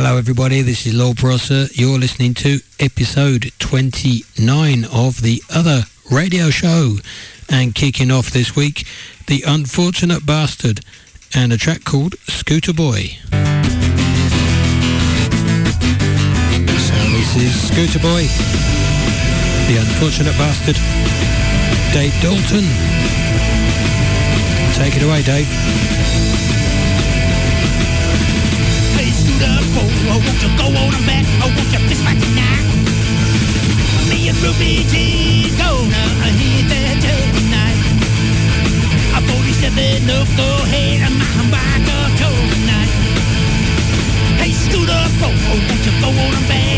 Hello, everybody. This is Lord Prosser. You're listening to episode 29 of the other radio show. And kicking off this week, The Unfortunate Bastard and a track called Scooter Boy. So this is Scooter Boy, The Unfortunate Bastard, Dave Dalton. Take it away, Dave. Scooter Boy, won't you go on and back? Oh, won't you fist fight tonight? Me and Ruby G's gonna hit that tonight. A 47 up, go ahead and my back up tonight. Hey, Scooter Boy, oh, won't you go on and back?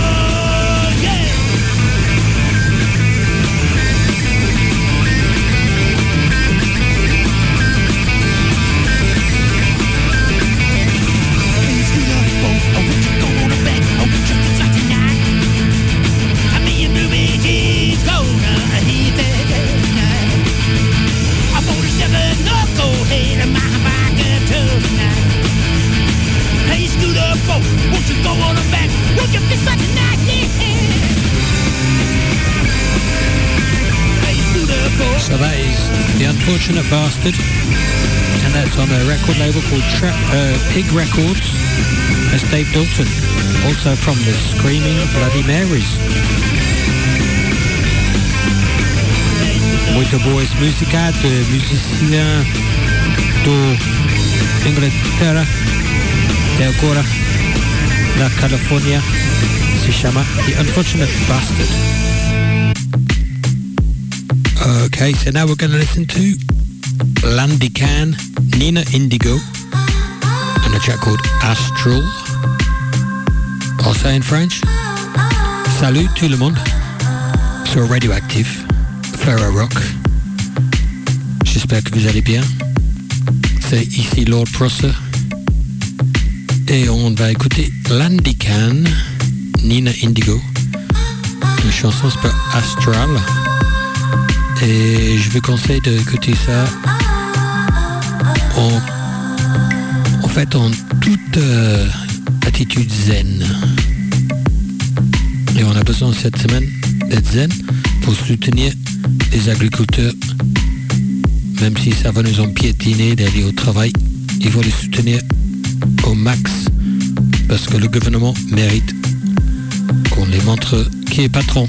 Bastard, and that's on a record label called Tra- uh, Pig Records. That's Dave Dalton, also from the Screaming Bloody Marys. Muito boas música de musicien do Inglaterra, de agora da Califórnia, se chama The Unfortunate Bastard. Okay, so now we're going to listen to Landican, Nina Indigo, and a track called Astral. Also in French. Salut tout le monde sur Radioactive, Ferro Rock. J'espère que vous allez bien. C'est ici Lord Prosser. Et on va écouter Landican, Nina Indigo. La chanson s'appelle Astral. Et je vous conseille d'écouter ça en, fait en toute euh, attitude zen. Et on a besoin cette semaine d'être zen pour soutenir les agriculteurs. Même si ça va nous empiétiner d'aller au travail, il faut les soutenir au max. Parce que le gouvernement mérite qu'on les montre qui est patron.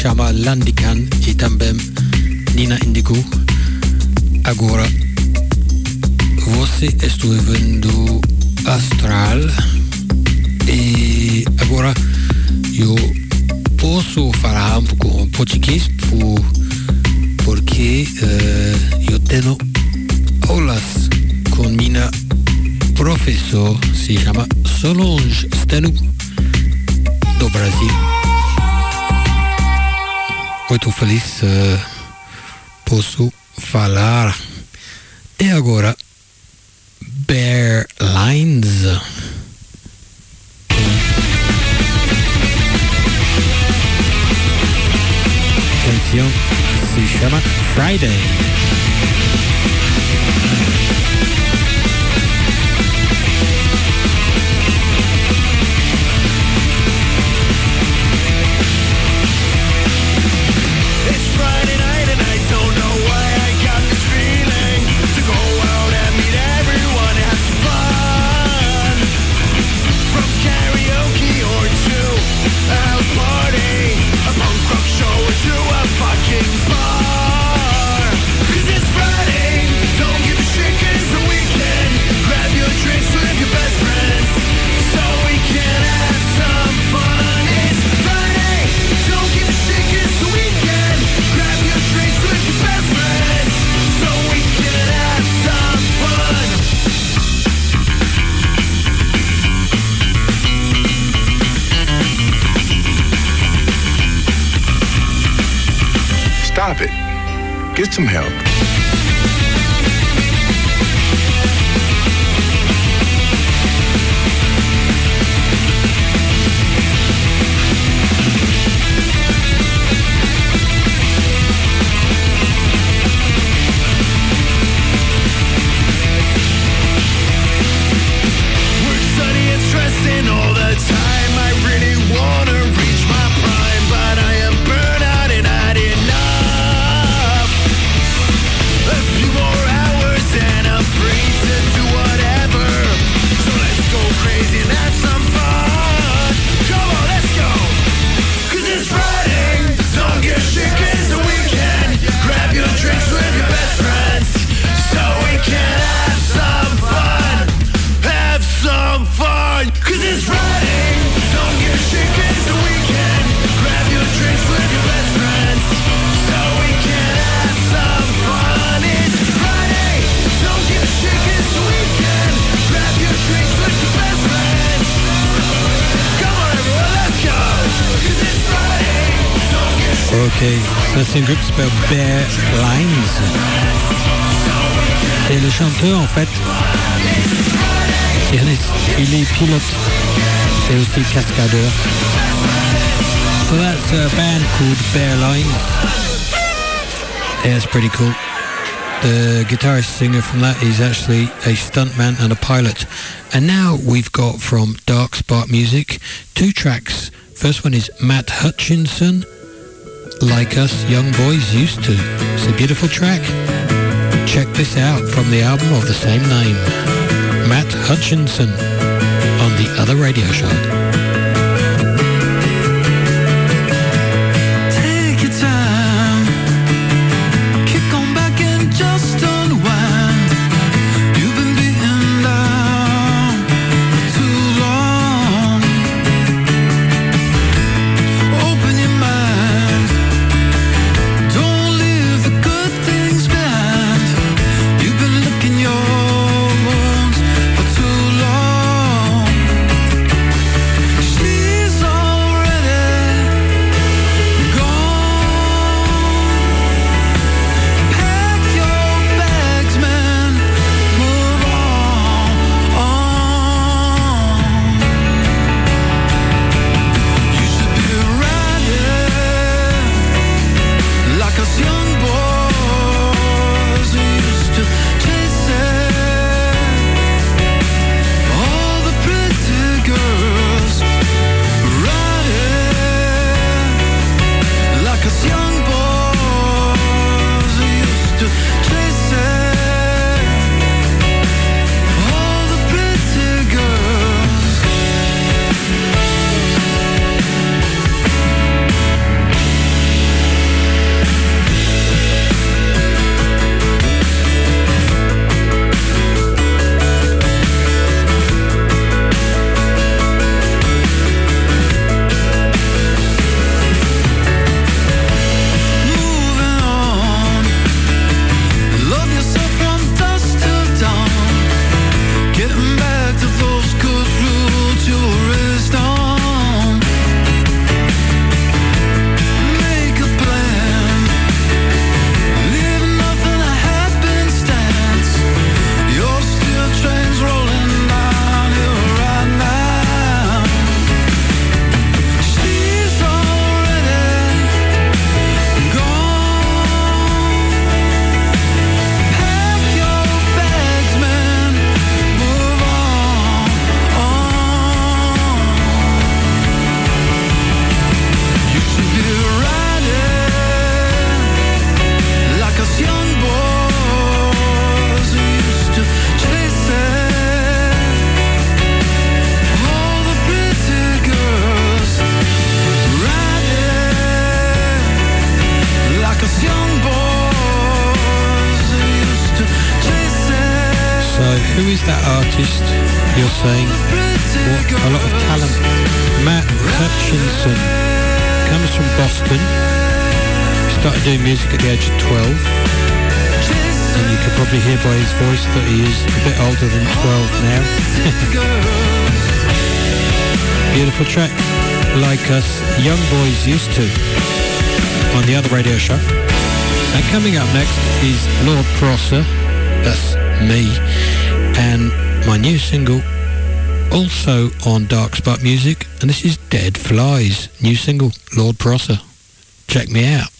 Chama Landican e também Nina Indigo. Agora, você está vendo Astral e agora eu posso falar um pouco português por, porque uh, eu tenho aulas com minha professor, se chama Solange Stenu, do Brasil. Muito feliz uh, posso falar. E agora, Bear Lines. Canção se chama Friday. Get some help. Bear Lines. Et le chanteur, en fait, il est, il est pilote et aussi cascadeur. So that's a band called Bear Lines. Yeah, it's pretty cool. The guitarist singer from that is actually a stuntman and a pilot. And now we've got from Dark Spark Music two tracks. First one is Matt Hutchinson, Like Us Young Boys Used To. It's a beautiful track. Check this out from the album of the same name. Matt Hutchinson on the other radio show. Young boys used to on the other radio show. And coming up next is Lord Prosser, that's me, and my new single, also on Dark Spot Music, and this is Dead Flies, new single, Lord Prosser. Check me out.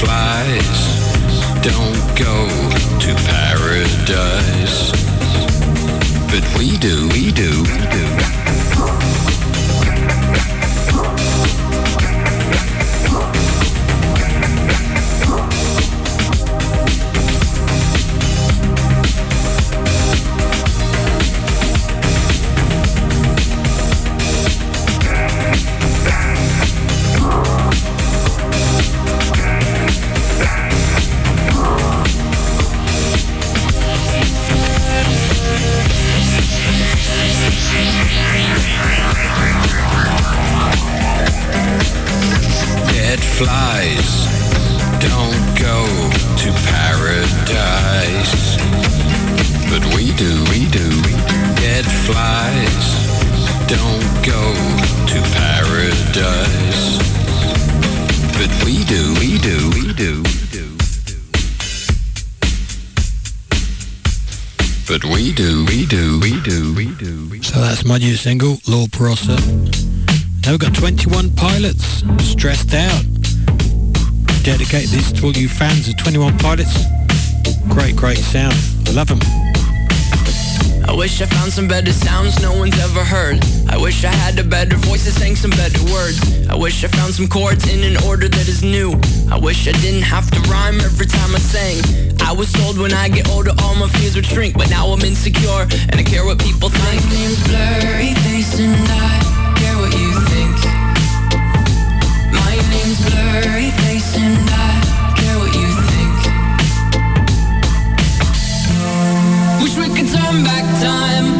Flies don't go to paradise. But we do, we do, we do. My new single, Lord Prosser. Now we've got 21 Pilots, Stressed Out. Dedicate this to all you fans of 21 Pilots. Great, great sound. I love them. I wish I found some better sounds no one's ever heard. I wish I had a better voice that sang some better words. I wish I found some chords in an order that is new. I wish I didn't have to rhyme every time I sang. I was told when I get older all my fears would shrink, but now I'm insecure and I care what people think. My name's blurry face and I care what you think. My name's blurry face and I care what you think. Wish we could turn back wonderful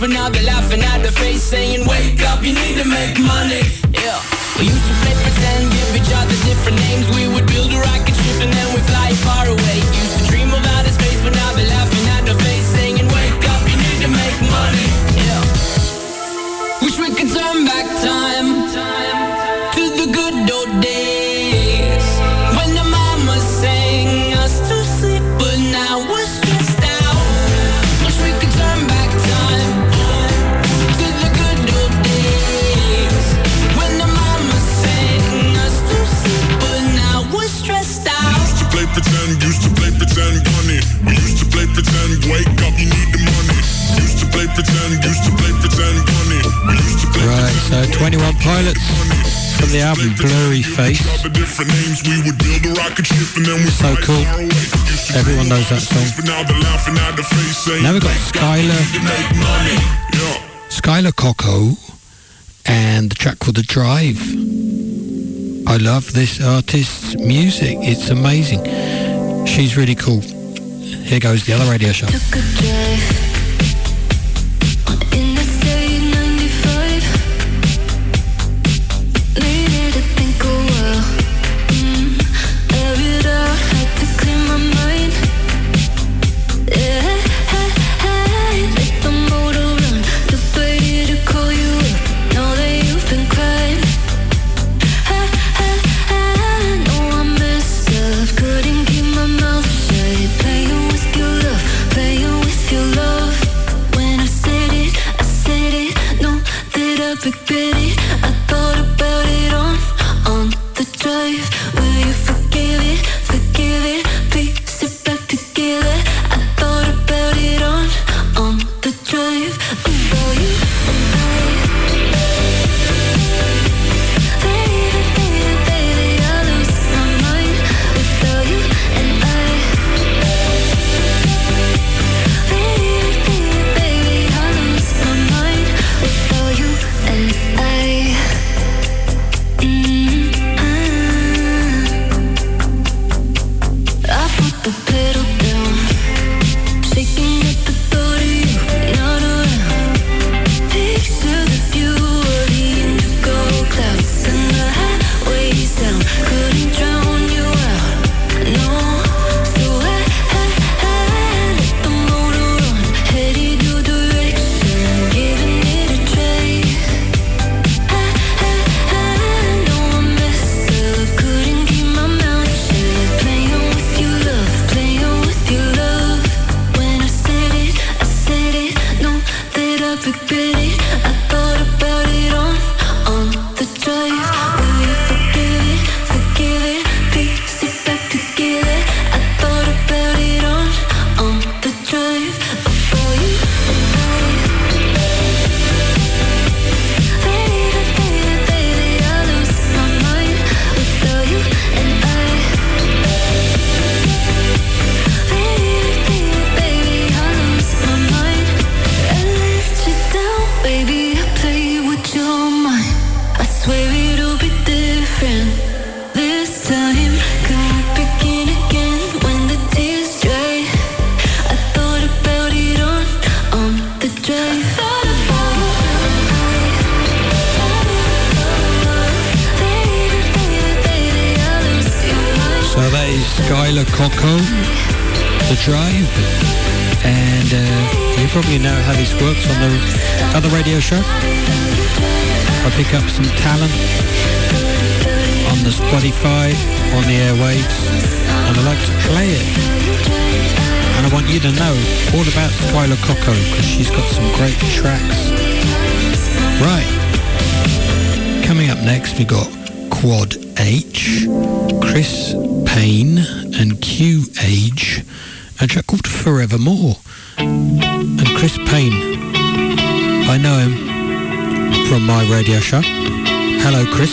But now they're laughing at the face saying, wake up, you need to make money. Yeah. We used to play pretend, give each other different names. We would right, so 21 Pilots from the album Blurry Face. So cool. Everyone knows that song. Now we've got Skylar. Skylar Coco and the track called The Drive. I love this artist's music. It's amazing. She's really cool. Here goes the other radio show. Coco, The Drive, and uh, you probably know how this works on the other radio show. I pick up some talent on the Spotify, on the airwaves, and I like to play it. And I want you to know all about Skylar Coco because she's got some great tracks. Right, coming up next we got Quad H, Chris Payne and Q Age, a track called Forevermore, and Chris Payne. I know him from my radio show. Hello, Chris.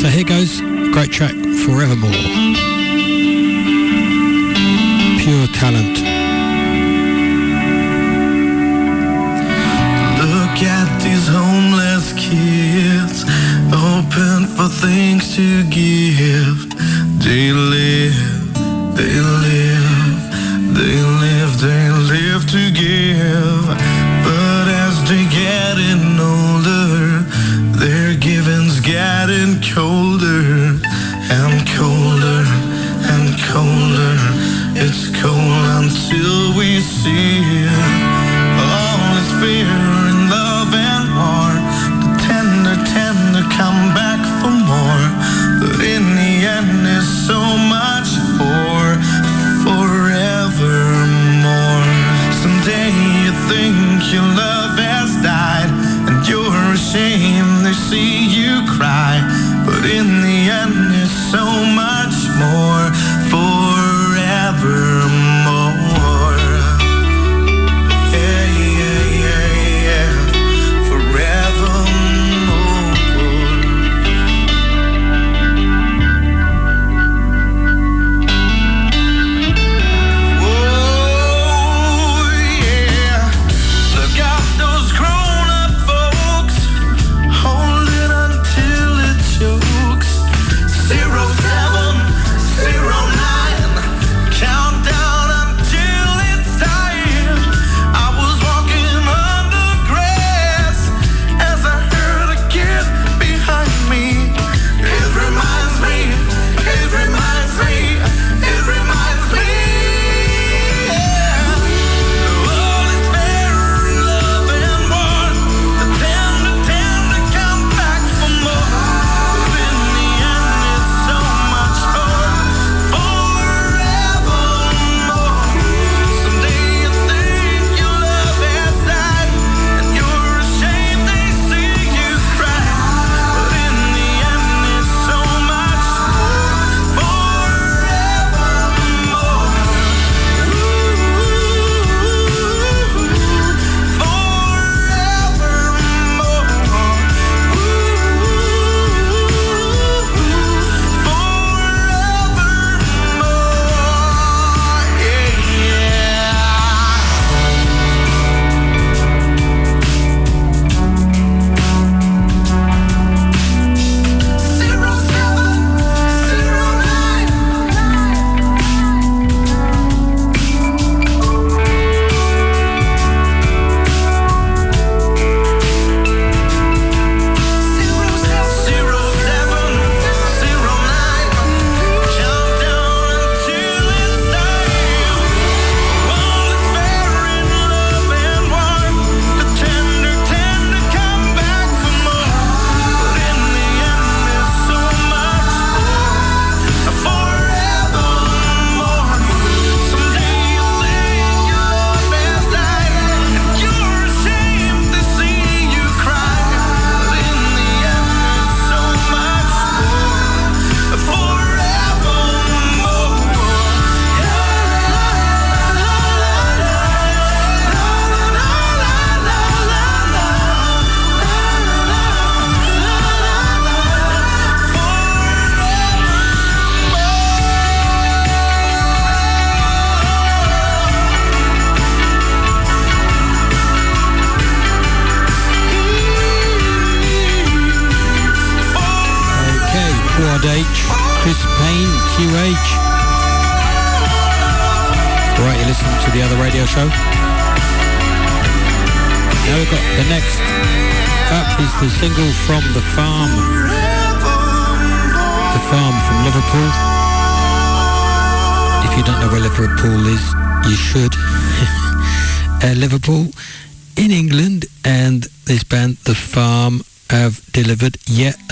So here goes, great track, Forevermore. Pure talent. Look at these homeless kids Open for things to give Daily they live, they live, they live together.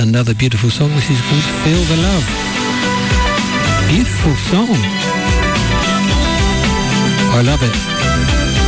another beautiful song. This is called Feel the Love. Beautiful song. I love it.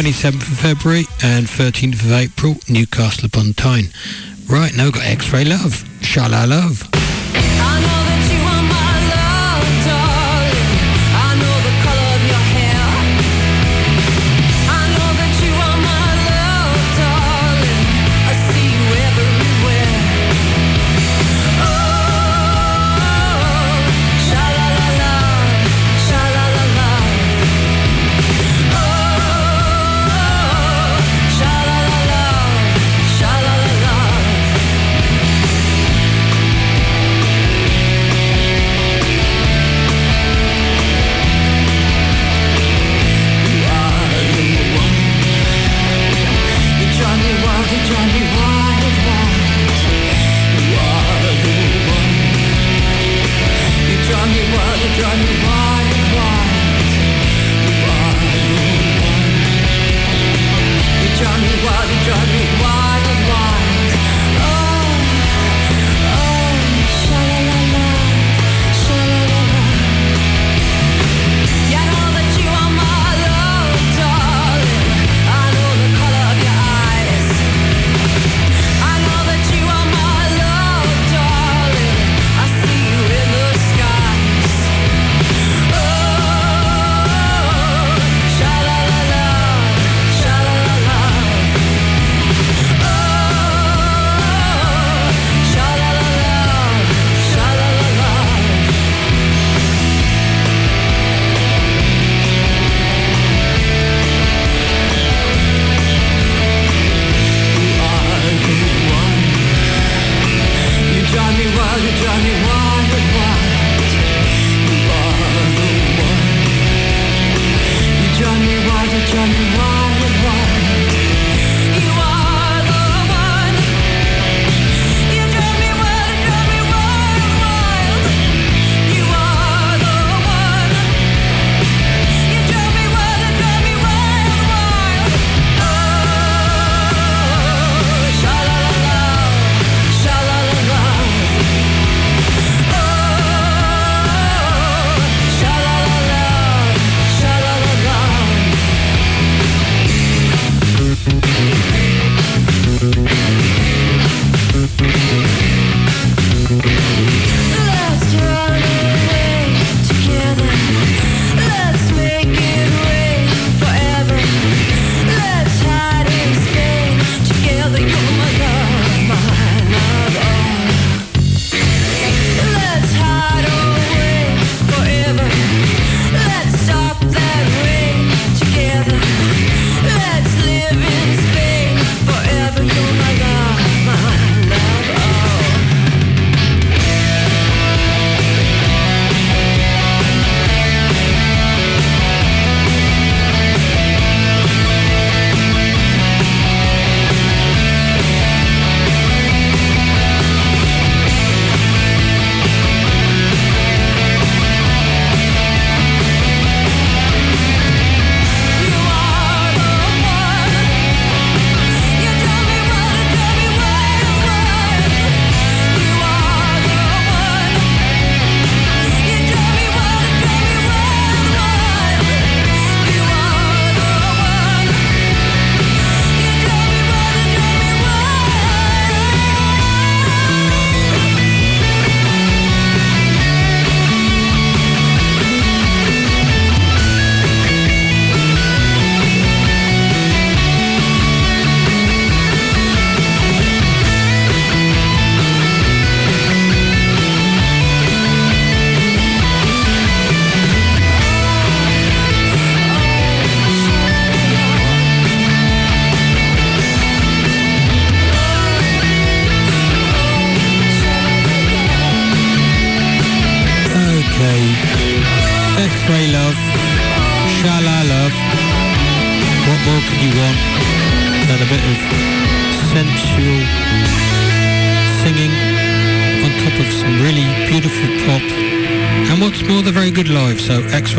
27th of February and 13th of April, Newcastle upon Tyne. Right now, got X-Ray Love, Shala Love.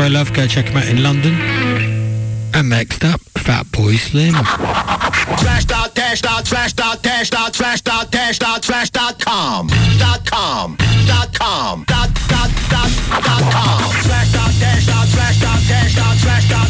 for a Love, go check him out in London. And next up, Fatboy Slim. Slash dot dash dot slash dot dash dot slash dot dash dot slash dot com dot com dot com dot dot dot dot com slash dot dash dot slash dot dash dot slash dot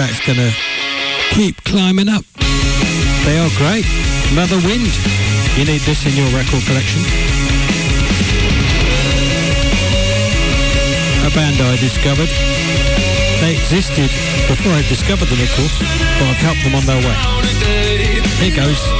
track's going to keep climbing up. They are great. Another wind. You need this in your record collection. A band I discovered. They existed before I discovered them, of course, but I've helped them on their way. Here goes.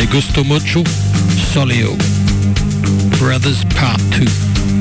Me gusto mucho. Soleo. Brothers Part 2.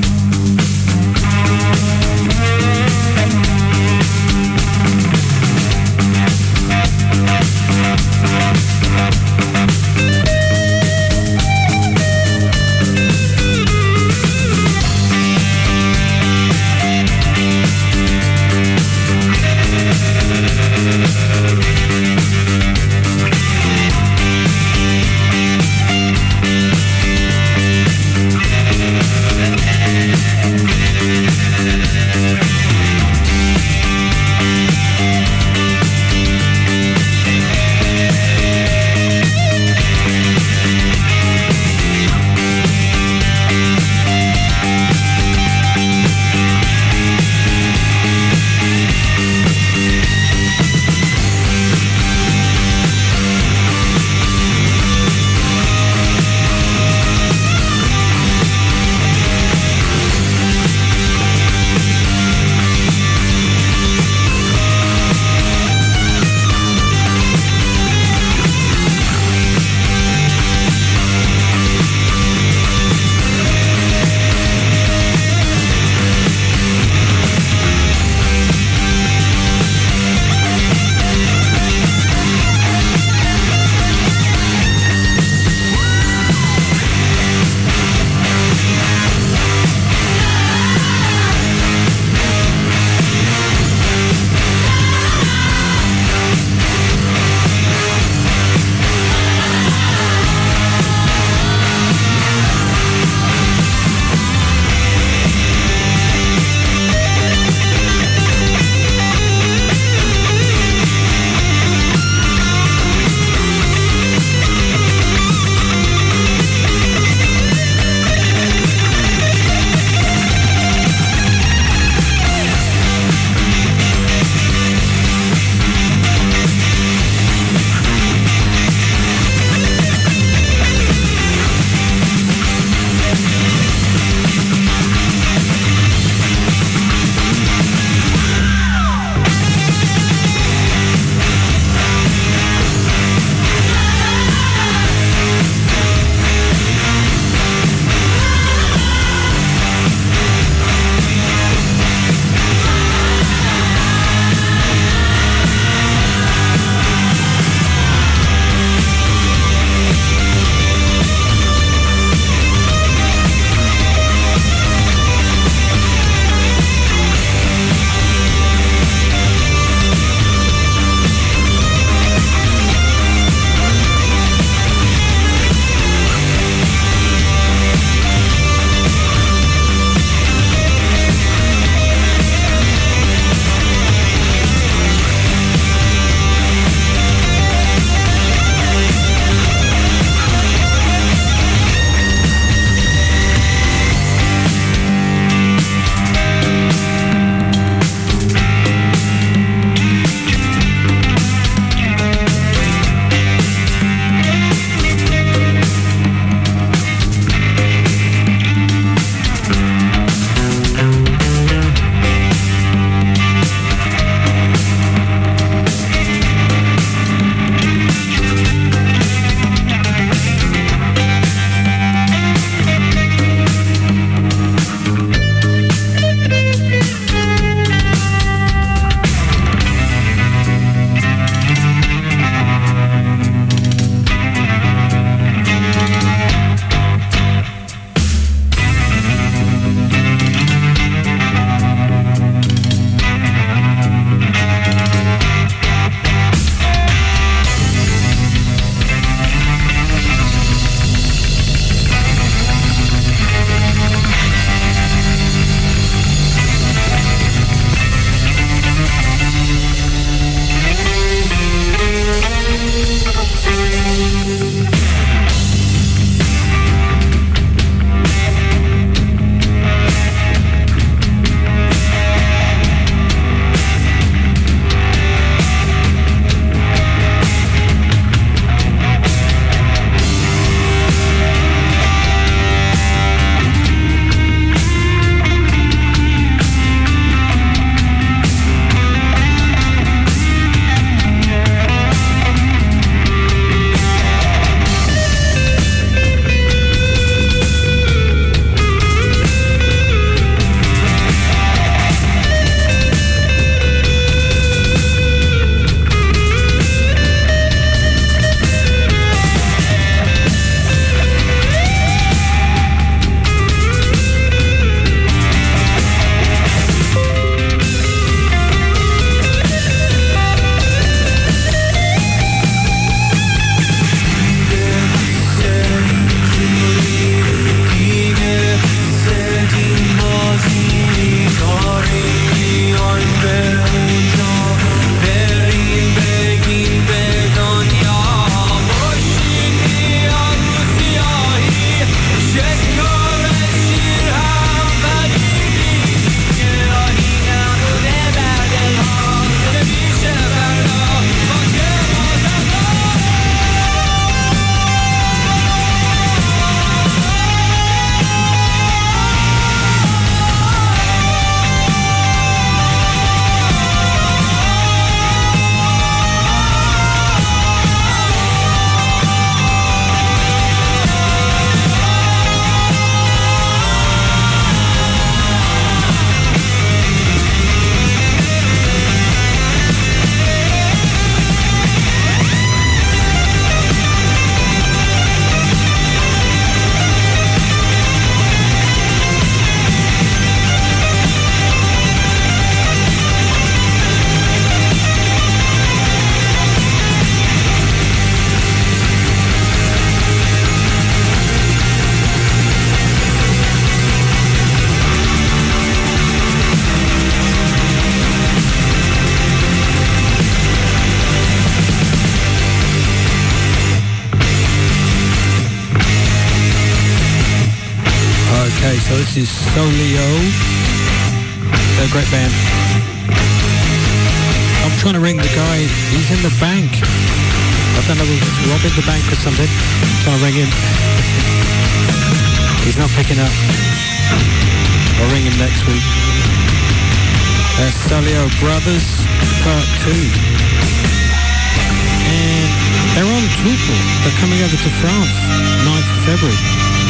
Triple, they're coming over to France, 9th February.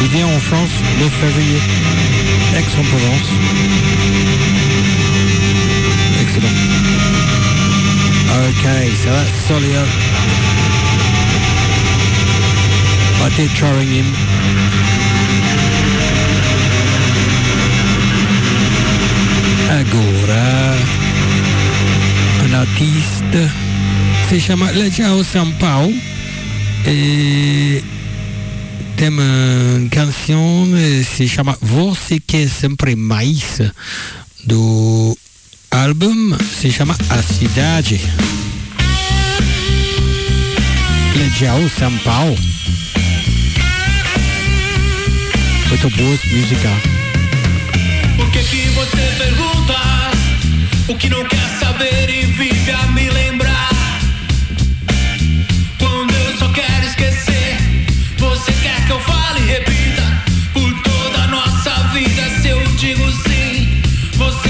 Il vient en France, 9 février, Aix-en-Provence. Excellent. Okay, so that's Solio. I did try ring him. Agora, an artiste se chama Legião São Paulo. E tem uma canção eh, se chama Você Quer Sempre Mais do álbum se chama A Cidade. Legião é São Paulo. Muito boa música. Por que, é que você pergunta o que não quer saber e vive a me lembrar? Você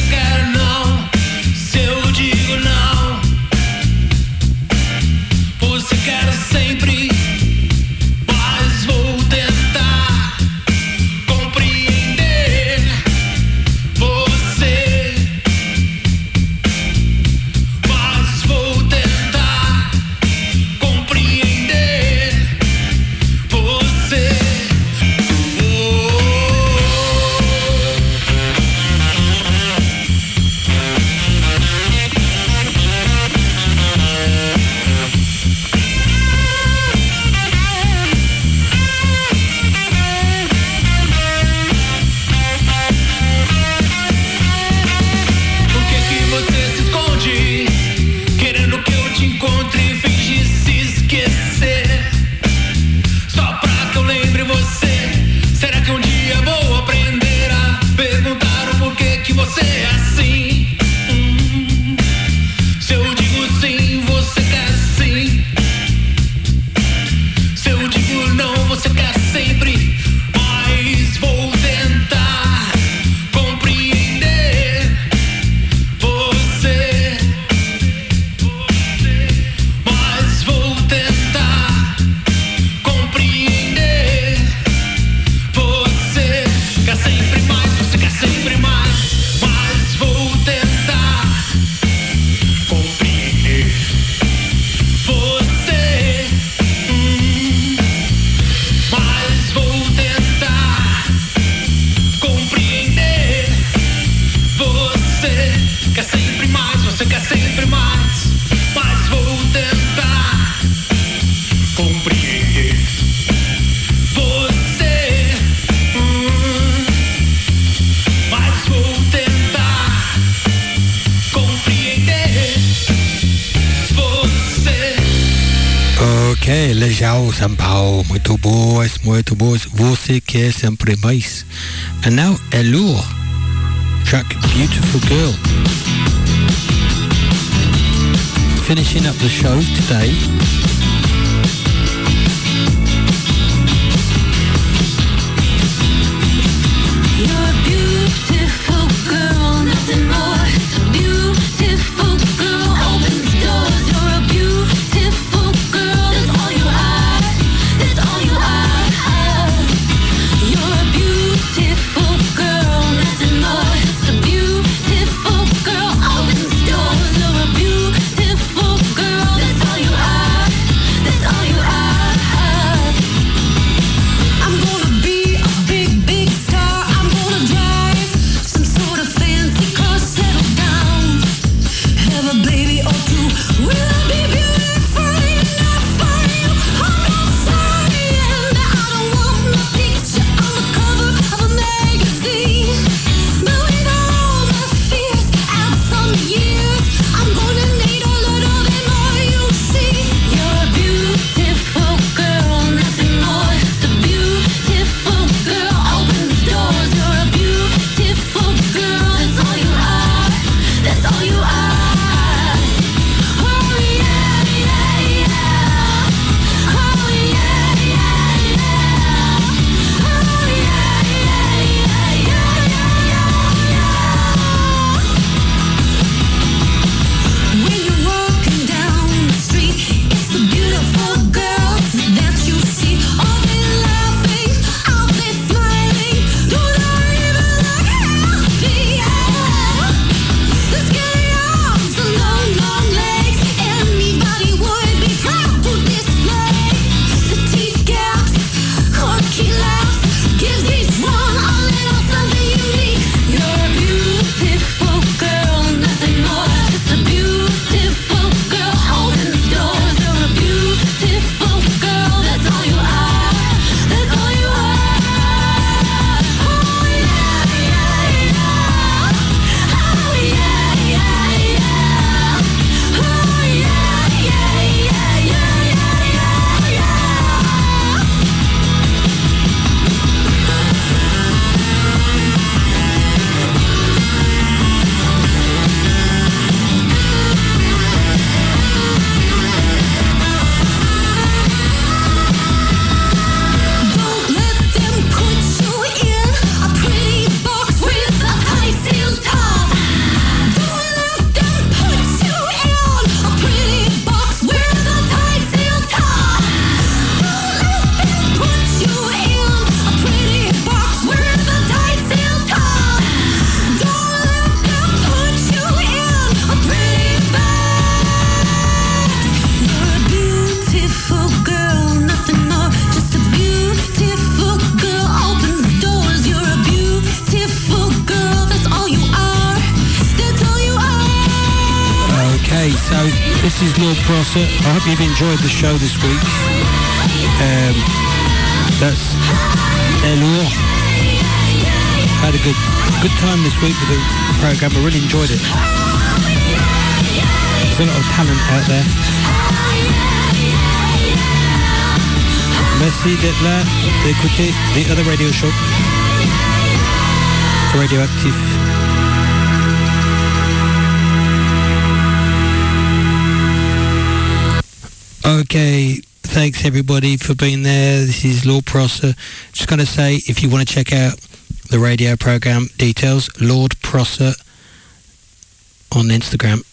And And now Allure, track Beautiful Girl. Finishing up the show today. Enjoyed the show this week. Um, that's Elor. Had a good good time this week with the program. I really enjoyed it. There's a lot of talent out there. Merci d'être là, d'écouter the other radio show. Radioactive. Okay, thanks everybody for being there. This is Lord Prosser. Just going to say, if you want to check out the radio program details, Lord Prosser on Instagram.